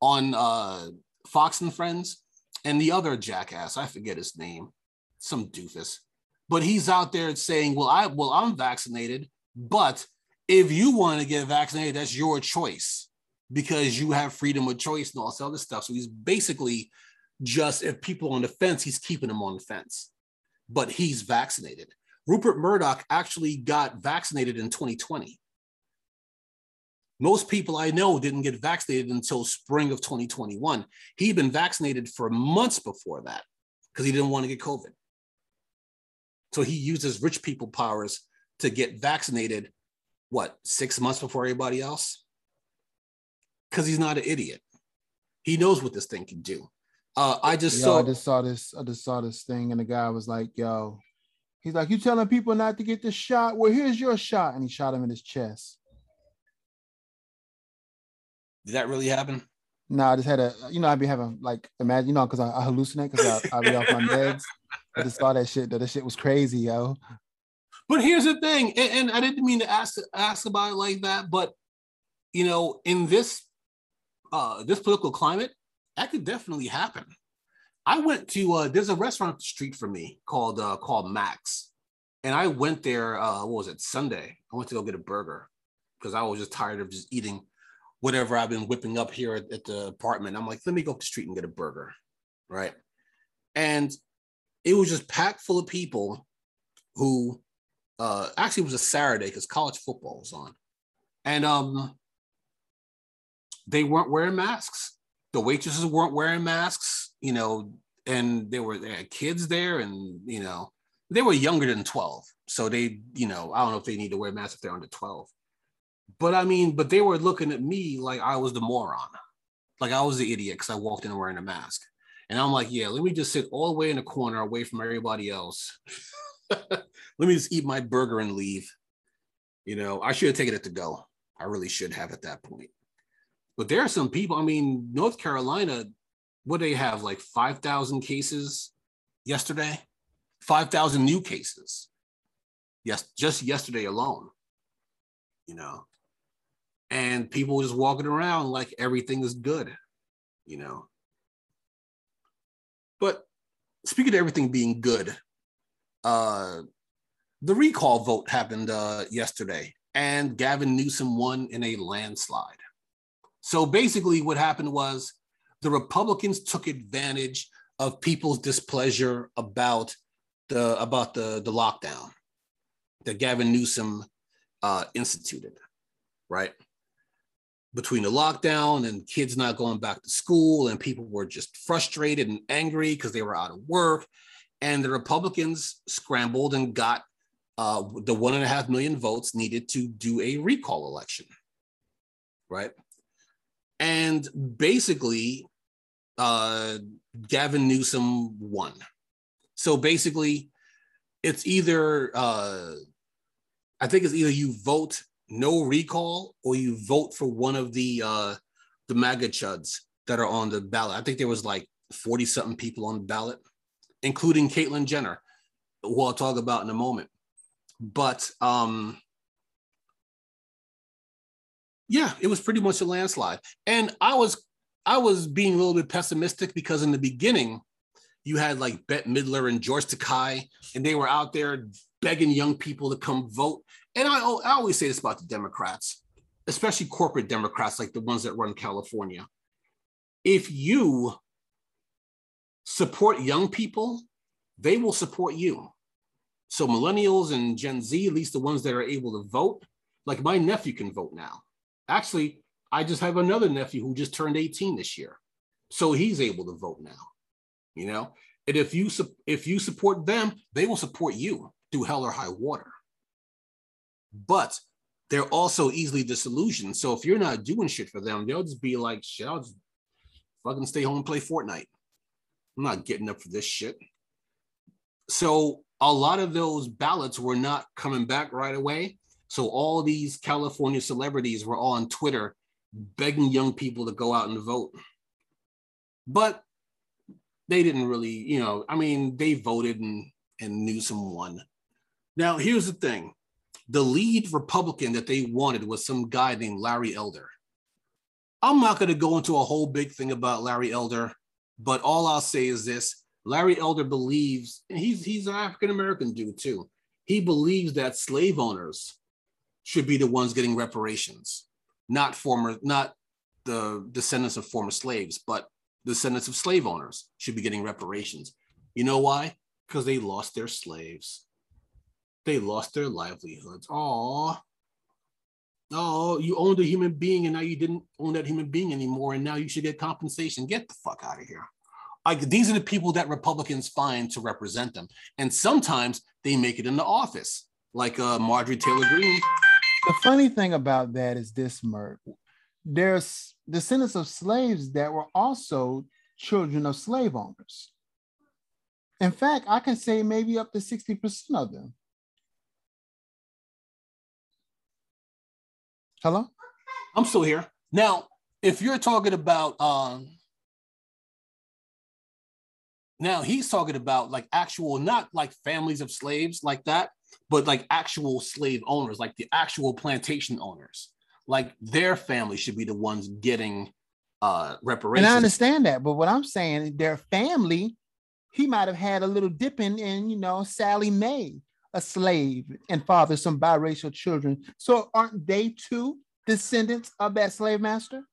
on uh Fox and Friends and the other jackass I forget his name some doofus but he's out there saying well I well I'm vaccinated but if you want to get vaccinated that's your choice because you have freedom of choice and all this other stuff. So he's basically just if people on the fence, he's keeping them on the fence, but he's vaccinated. Rupert Murdoch actually got vaccinated in 2020. Most people I know didn't get vaccinated until spring of 2021. He'd been vaccinated for months before that because he didn't want to get COVID. So he uses rich people powers to get vaccinated, what, six months before everybody else? Because he's not an idiot. He knows what this thing can do. Uh, I just yo, saw. I just saw this. I just saw this thing, and the guy was like, "Yo, he's like, you telling people not to get the shot? Well, here's your shot," and he shot him in his chest. Did that really happen? No, I just had a, you know, I'd be having like, imagine, you know, because I, I, hallucinate because I, I be off my meds. I just saw that shit. That, shit was crazy, yo. But here's the thing, and, and I didn't mean to ask ask about it like that, but you know, in this uh this political climate, that could definitely happen. I went to uh there's a restaurant up the street from me called uh called Max. And I went there uh what was it Sunday? I went to go get a burger because I was just tired of just eating whatever I've been whipping up here at, at the apartment. I'm like, let me go up the street and get a burger. Right. And it was just packed full of people who uh actually was a Saturday because college football was on. And um they weren't wearing masks. The waitresses weren't wearing masks, you know, and there were they had kids there, and you know, they were younger than 12. So they, you know, I don't know if they need to wear masks if they're under 12. But I mean, but they were looking at me like I was the moron, like I was the idiot because I walked in wearing a mask. And I'm like, yeah, let me just sit all the way in the corner away from everybody else. let me just eat my burger and leave. You know, I should have taken it to go. I really should have at that point. But there are some people, I mean, North Carolina, what they have like 5,000 cases yesterday? 5,000 new cases. Yes, just yesterday alone. You know, and people just walking around like everything is good, you know. But speaking of everything being good, uh, the recall vote happened uh, yesterday, and Gavin Newsom won in a landslide. So basically, what happened was the Republicans took advantage of people's displeasure about the about the the lockdown that Gavin Newsom uh, instituted, right? Between the lockdown and kids not going back to school and people were just frustrated and angry because they were out of work. And the republicans scrambled and got uh, the one and a half million votes needed to do a recall election right? And basically uh, gavin newsom won. So basically it's either uh, i think it's either you vote no recall or you vote for one of the uh the MAGA chuds that are on the ballot. I think there was like 40 something people on the ballot, including Caitlyn Jenner, who I'll talk about in a moment. But um yeah, it was pretty much a landslide. And I was I was being a little bit pessimistic because in the beginning, you had like Bette Midler and George Takei, and they were out there begging young people to come vote and I, I always say this about the Democrats, especially corporate Democrats like the ones that run California. If you support young people, they will support you. So millennials and Gen Z, at least the ones that are able to vote, like my nephew can vote now. Actually, I just have another nephew who just turned 18 this year. So he's able to vote now. You know, and if you if you support them, they will support you through hell or high water but they're also easily disillusioned. So if you're not doing shit for them, they'll just be like, shit, I'll just fucking stay home and play Fortnite. I'm not getting up for this shit. So a lot of those ballots were not coming back right away. So all these California celebrities were all on Twitter begging young people to go out and vote. But they didn't really, you know, I mean, they voted and, and Newsom won. Now, here's the thing the lead Republican that they wanted was some guy named Larry Elder. I'm not going to go into a whole big thing about Larry Elder, but all I'll say is this Larry Elder believes, and he's, he's an African American dude too. He believes that slave owners should be the ones getting reparations, not former, not the descendants of former slaves, but descendants of slave owners should be getting reparations. You know why? Because they lost their slaves. They lost their livelihoods. Oh, oh, you owned a human being and now you didn't own that human being anymore, and now you should get compensation. Get the fuck out of here. Like these are the people that Republicans find to represent them, and sometimes they make it into office, like uh, Marjorie Taylor Greene. The funny thing about that is this, Merk. There's descendants of slaves that were also children of slave owners. In fact, I can say maybe up to 60% of them. Hello? I'm still here. Now, if you're talking about um now he's talking about like actual, not like families of slaves like that, but like actual slave owners, like the actual plantation owners. Like their family should be the ones getting uh reparations. And I understand that, but what I'm saying, their family, he might have had a little dipping in, in you know, Sally Mae, a slave, and father some biracial children. So aren't they too descendants of that slave master?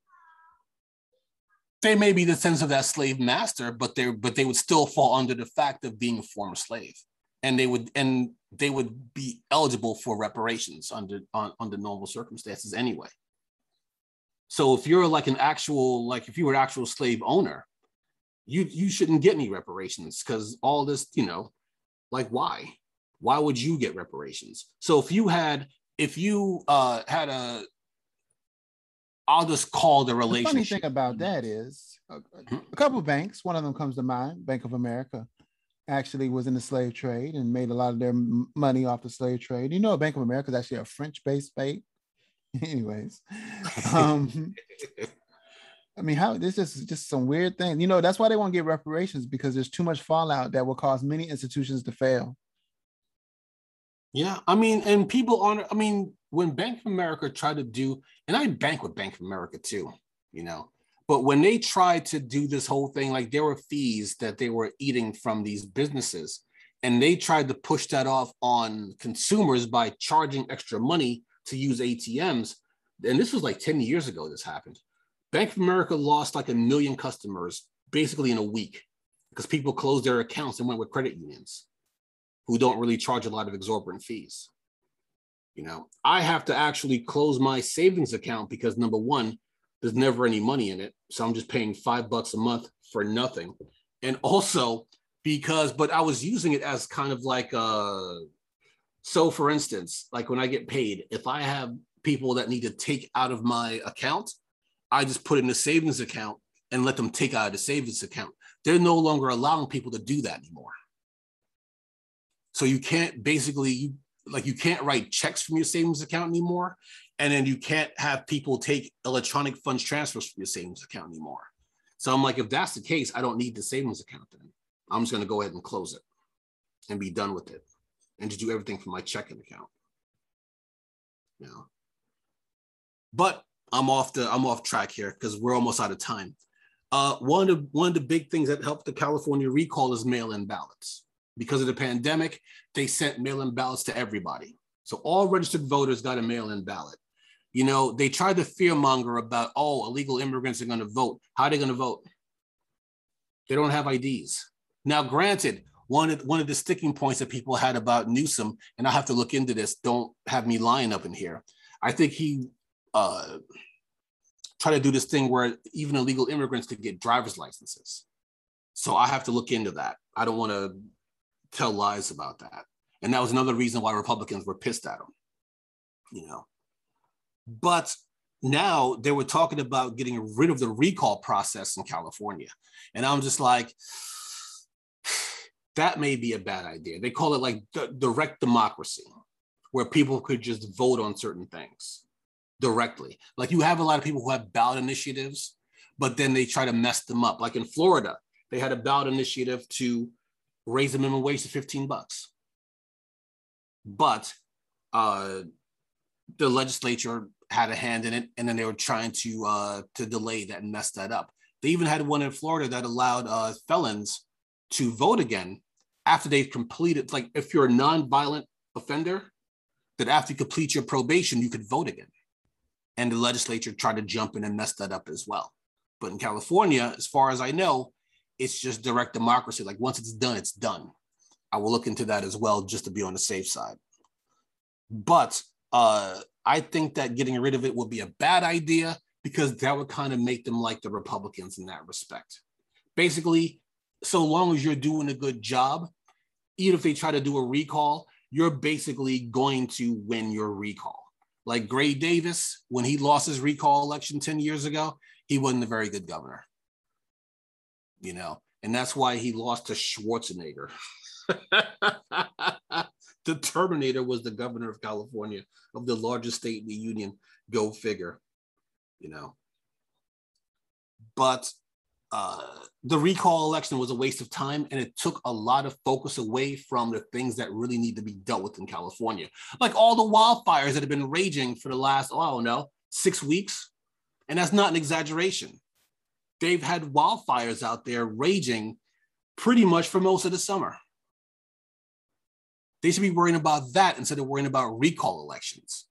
They may be descendants of that slave master, but they but they would still fall under the fact of being a former slave, and they would and they would be eligible for reparations under on, under normal circumstances anyway. So if you're like an actual, like if you were an actual slave owner, you you shouldn't get any reparations because all this, you know, like why? Why would you get reparations? So if you had, if you uh had a, I'll just call the relationship. The funny thing about that is a, a couple of banks. One of them comes to mind, Bank of America actually was in the slave trade and made a lot of their money off the slave trade. You know, Bank of America is actually a French-based bank. Anyways, um, I mean, how this is just some weird thing. You know, that's why they won't get reparations because there's too much fallout that will cause many institutions to fail. Yeah, I mean, and people on. I mean, when Bank of America tried to do, and I bank with Bank of America too. You know, but when they tried to do this whole thing, like there were fees that they were eating from these businesses, and they tried to push that off on consumers by charging extra money to use ATMs. And this was like 10 years ago, this happened. Bank of America lost like a million customers basically in a week because people closed their accounts and went with credit unions who don't really charge a lot of exorbitant fees. You know, I have to actually close my savings account because number one, there's never any money in it. So I'm just paying five bucks a month for nothing. And also because, but I was using it as kind of like a, so for instance, like when I get paid, if I have people that need to take out of my account, I just put in a savings account and let them take out of the savings account. They're no longer allowing people to do that anymore. So you can't basically you like you can't write checks from your savings account anymore and then you can't have people take electronic funds transfers from your savings account anymore. So I'm like, if that's the case, I don't need the savings account then. I'm just going to go ahead and close it and be done with it and just do everything from my checking account. Know? But I'm off the I'm off track here because we're almost out of time. Uh, one of one of the big things that helped the California recall is mail-in ballots. Because of the pandemic, they sent mail-in ballots to everybody. So all registered voters got a mail-in ballot. You know, they tried to fearmonger about, oh, illegal immigrants are going to vote. How are they going to vote? They don't have IDs. Now, granted, one of, one of the sticking points that people had about Newsom, and I have to look into this, don't have me lying up in here. I think he uh, tried to do this thing where even illegal immigrants could get driver's licenses. So I have to look into that. I don't want to tell lies about that. And that was another reason why Republicans were pissed at him, you know. But now they were talking about getting rid of the recall process in California. And I'm just like, that may be a bad idea. They call it like direct democracy, where people could just vote on certain things directly. Like you have a lot of people who have ballot initiatives, but then they try to mess them up. Like in Florida, they had a ballot initiative to raise the minimum wage to 15 bucks. But uh, the legislature had a hand in it, and then they were trying to uh, to delay that and mess that up. They even had one in Florida that allowed uh, felons to vote again after they've completed. Like if you're a non-violent offender, that after you complete your probation, you could vote again. and the legislature tried to jump in and mess that up as well. But in California, as far as I know, it's just direct democracy. Like once it's done, it's done. I will look into that as well, just to be on the safe side. But uh, I think that getting rid of it would be a bad idea because that would kind of make them like the Republicans in that respect. Basically, so long as you're doing a good job, even if they try to do a recall, you're basically going to win your recall. Like Gray Davis, when he lost his recall election 10 years ago, he wasn't a very good governor. You know, and that's why he lost to Schwarzenegger. the Terminator was the governor of California, of the largest state in the union. Go figure, you know. But uh, the recall election was a waste of time and it took a lot of focus away from the things that really need to be dealt with in California. Like all the wildfires that have been raging for the last, oh, I don't know, six weeks. And that's not an exaggeration. They've had wildfires out there raging pretty much for most of the summer. They should be worrying about that instead of worrying about recall elections.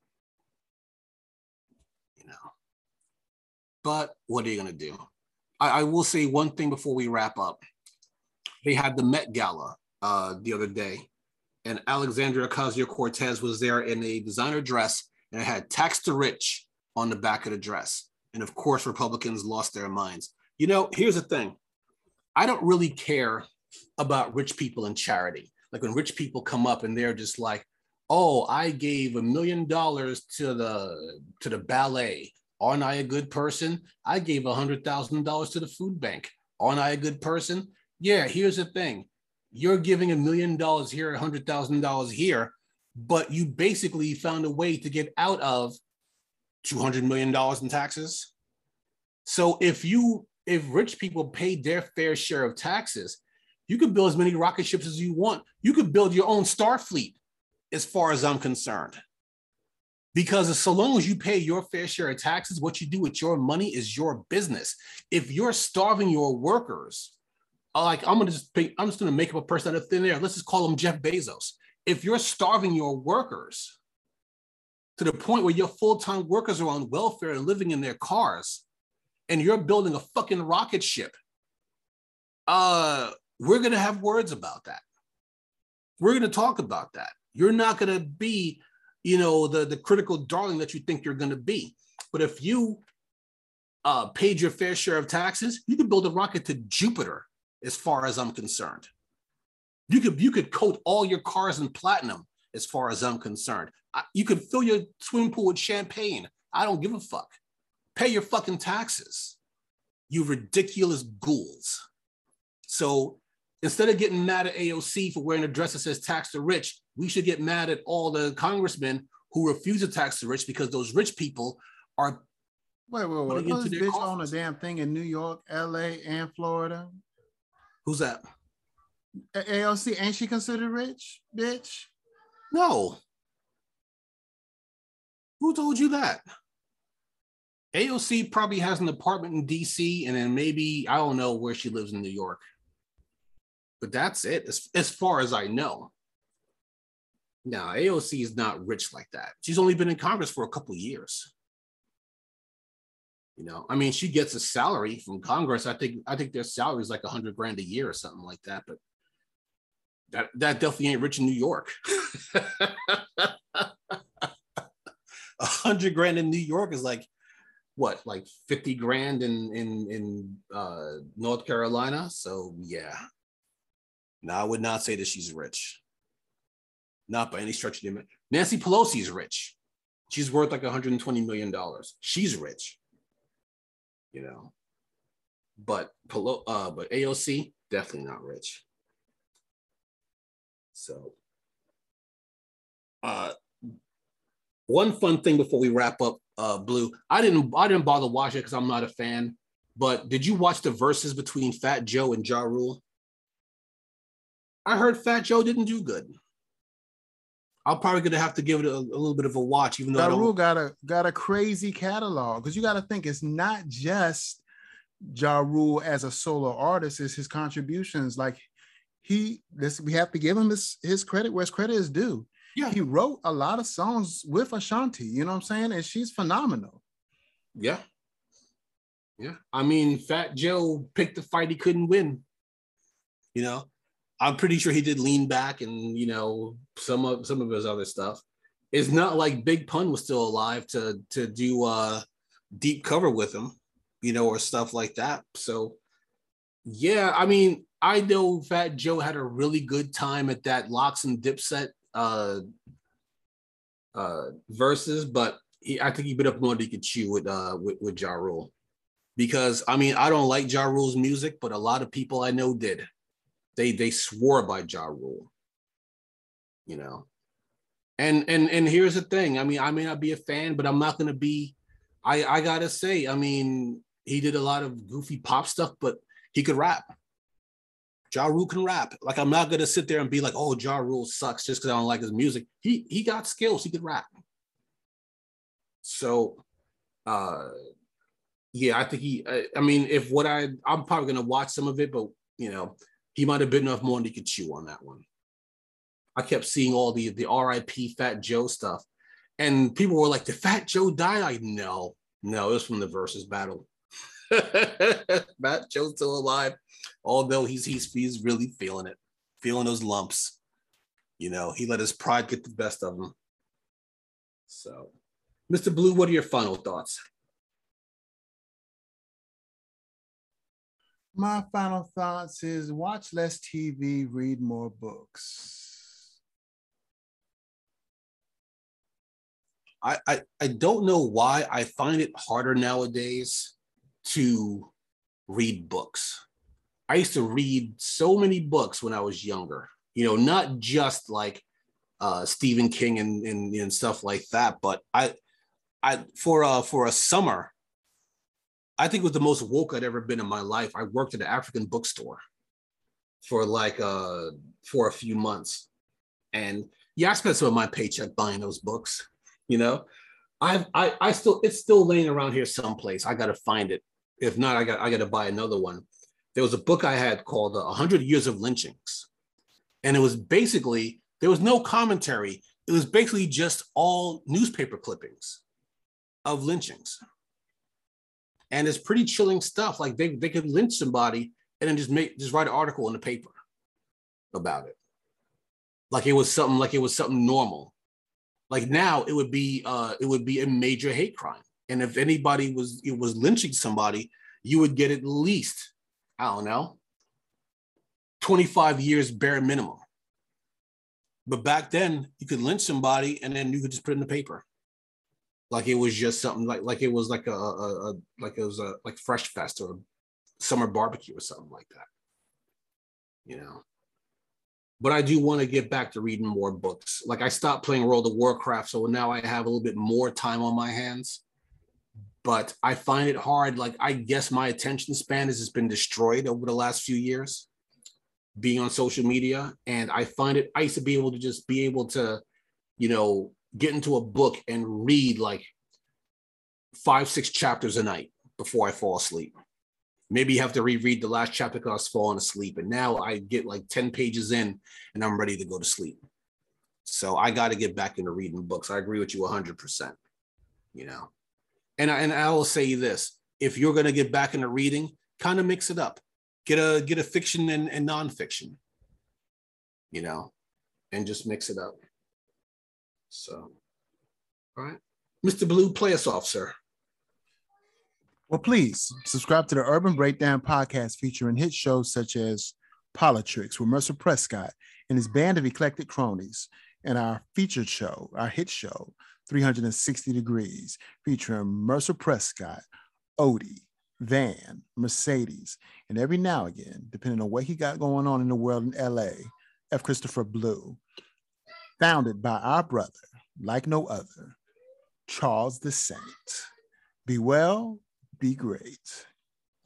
You know. But what are you going to do? I, I, will say one thing before we wrap up. They had the Met Gala uh, the other day, and Alexandria Ocasio Cortez was there in a designer dress, and it had tax the rich on the back of the dress. And of course, Republicans lost their minds. You know, here's the thing I don't really care about rich people and charity. Like when rich people come up and they're just like, oh, I gave a million dollars to the to the ballet. Aren't I a good person? I gave a hundred thousand dollars to the food bank. Aren't I a good person? Yeah, here's the thing. You're giving a million dollars here, a hundred thousand dollars here, but you basically found a way to get out of $200 million in taxes. So if you if rich people paid their fair share of taxes, you could build as many rocket ships as you want. You could build your own star fleet, as far as I'm concerned. Because so long as you pay your fair share of taxes, what you do with your money is your business. If you're starving your workers, uh, like I'm gonna just I'm just gonna make up a person out of thin air. Let's just call him Jeff Bezos. If you're starving your workers to the point where your full-time workers are on welfare and living in their cars, and you're building a fucking rocket ship, uh, we're going to have words about that. We're going to talk about that. You're not going to be, you know, the, the critical darling that you think you're going to be. But if you uh, paid your fair share of taxes, you could build a rocket to Jupiter, as far as I'm concerned. You could you could coat all your cars in platinum, as far as I'm concerned. You could fill your swimming pool with champagne. I don't give a fuck. Pay your fucking taxes, you ridiculous ghouls. So instead of getting mad at AOC for wearing a dress that says tax the rich, we should get mad at all the congressmen who refuse to tax the rich because those rich people are. Wait, wait, wait. Was this bitch on a damn thing in New York, LA, and Florida? Who's that? AOC, ain't she considered rich, bitch? No. Who told you that? AOC probably has an apartment in DC and then maybe, I don't know where she lives in New York but that's it as, as far as I know. Now, AOC is not rich like that. She's only been in Congress for a couple years. You know, I mean, she gets a salary from Congress. I think I think their salary is like a hundred grand a year or something like that. But that that definitely ain't rich in New York. A hundred grand in New York is like what, like fifty grand in in in uh, North Carolina. So yeah, now, I would not say that she's rich. Not by any stretch of the imagination. Nancy Pelosi is rich. She's worth like 120 million dollars. She's rich. You know. But Pelo- uh, but AOC definitely not rich. So uh one fun thing before we wrap up uh blue i didn't i didn't bother watching it because i'm not a fan but did you watch the Verzuz between fat joe and ja rule I heard Fat Joe didn't do good. I'm probably gonna have to give it a, a little bit of a watch, even though Ja Rule got a got a crazy catalog because you got to think it's not just Ja Rule as a solo artist; it's his contributions. Like he, this we have to give him his his credit where his credit is due. Yeah, he wrote a lot of songs with Ashanti. You know what I'm saying? And she's phenomenal. Yeah. Yeah. I mean, Fat Joe picked the fight he couldn't win. You know, I'm pretty sure he did lean back and you know some of some of his other stuff. It's not like Big Pun was still alive to to do uh deep cover with him, you know, or stuff like that. So yeah, I mean, I know Fat Joe had a really good time at that LOX and Dipset uh uh Verzuz, but he, I think he bit up more than he could chew with uh with, with Ja Rule. Because I mean, I don't like Ja Rule's music, but a lot of people I know did. They they swore by Ja Rule. You know. And and and here's the thing. I mean, I may not be a fan, but I'm not gonna be. I I gotta say, I mean, he did a lot of goofy pop stuff, but he could rap. Ja Rule can rap. Like I'm not gonna sit there and be like, oh, Ja Rule sucks just because I don't like his music. He he got skills. He could rap. So, uh, yeah, I think he. I, I mean, if what I I'm probably gonna watch some of it, but you know, he might have been enough more than he could chew on that one. I kept seeing all the the R.I.P. Fat Joe stuff, and people were like, "Did Fat Joe die?" I no, no, it was from the versus battle. Fat Joe's still alive, although he's he's he's really feeling it, feeling those lumps. You know, he let his pride get the best of him. So, Mr. Blue, what are your final thoughts? My final thoughts is watch less TV, read more books. I, I, I don't know why I find it harder nowadays to read books. I used to read so many books when I was younger, you know, not just like uh, Stephen King and, and, and stuff like that, but I, I for a, for a summer, I think it was the most woke I'd ever been in my life. I worked at an African bookstore for like uh for a few months. And yeah, I spent some of my paycheck buying those books, you know. I've I I still it's still laying around here someplace. I gotta find it. If not, I got I gotta buy another one. There was a book I had called uh, 100 Years of Lynchings. And it was basically, there was no commentary. It was basically just all newspaper clippings of lynchings and it's pretty chilling stuff. Like they they could lynch somebody and then just make just write an article in the paper about it, like it was something like it was something normal. Like now it would be uh it would be a major hate crime, and if anybody was it was lynching somebody, you would get at least I don't know 25 years bare minimum. But back then, you could lynch somebody and then you could just put it in the paper. Like it was just something like like it was like a, a, a like it was a like fresh fest or summer barbecue or something like that you know? But i do want to get back to reading more books. Like i stopped playing world of warcraft so now i have a little bit more time on my hands but i find it hard like i guess my attention span has just been destroyed over the last few years being on social media and i find it i used to be able to just be able to you know get into a book and read like five, six chapters a night before I fall asleep. Maybe you have to reread the last chapter because I was falling asleep. And now I get like 10 pages in and I'm ready to go to sleep. So I got to get back into reading books. I agree with you 100%. You know, and I, and I will say this if you're going to get back into reading, kind of mix it up. Get a get a fiction and, and nonfiction, you know, and just mix it up. So, all right. Mr. Blue, play us off, sir. Well, please subscribe to the Urban Breakdown podcast featuring hit shows such as Politricks with Mercer Prescott and his band of eclectic cronies, and our featured show, our hit show, 360 Degrees, featuring Mercer Prescott, Odie, Van, Mercedes, and every now and again, depending on what he got going on in the world in LA, F. Christopher Blue founded by our brother, like no other, Charles the Saint. Be well, be great.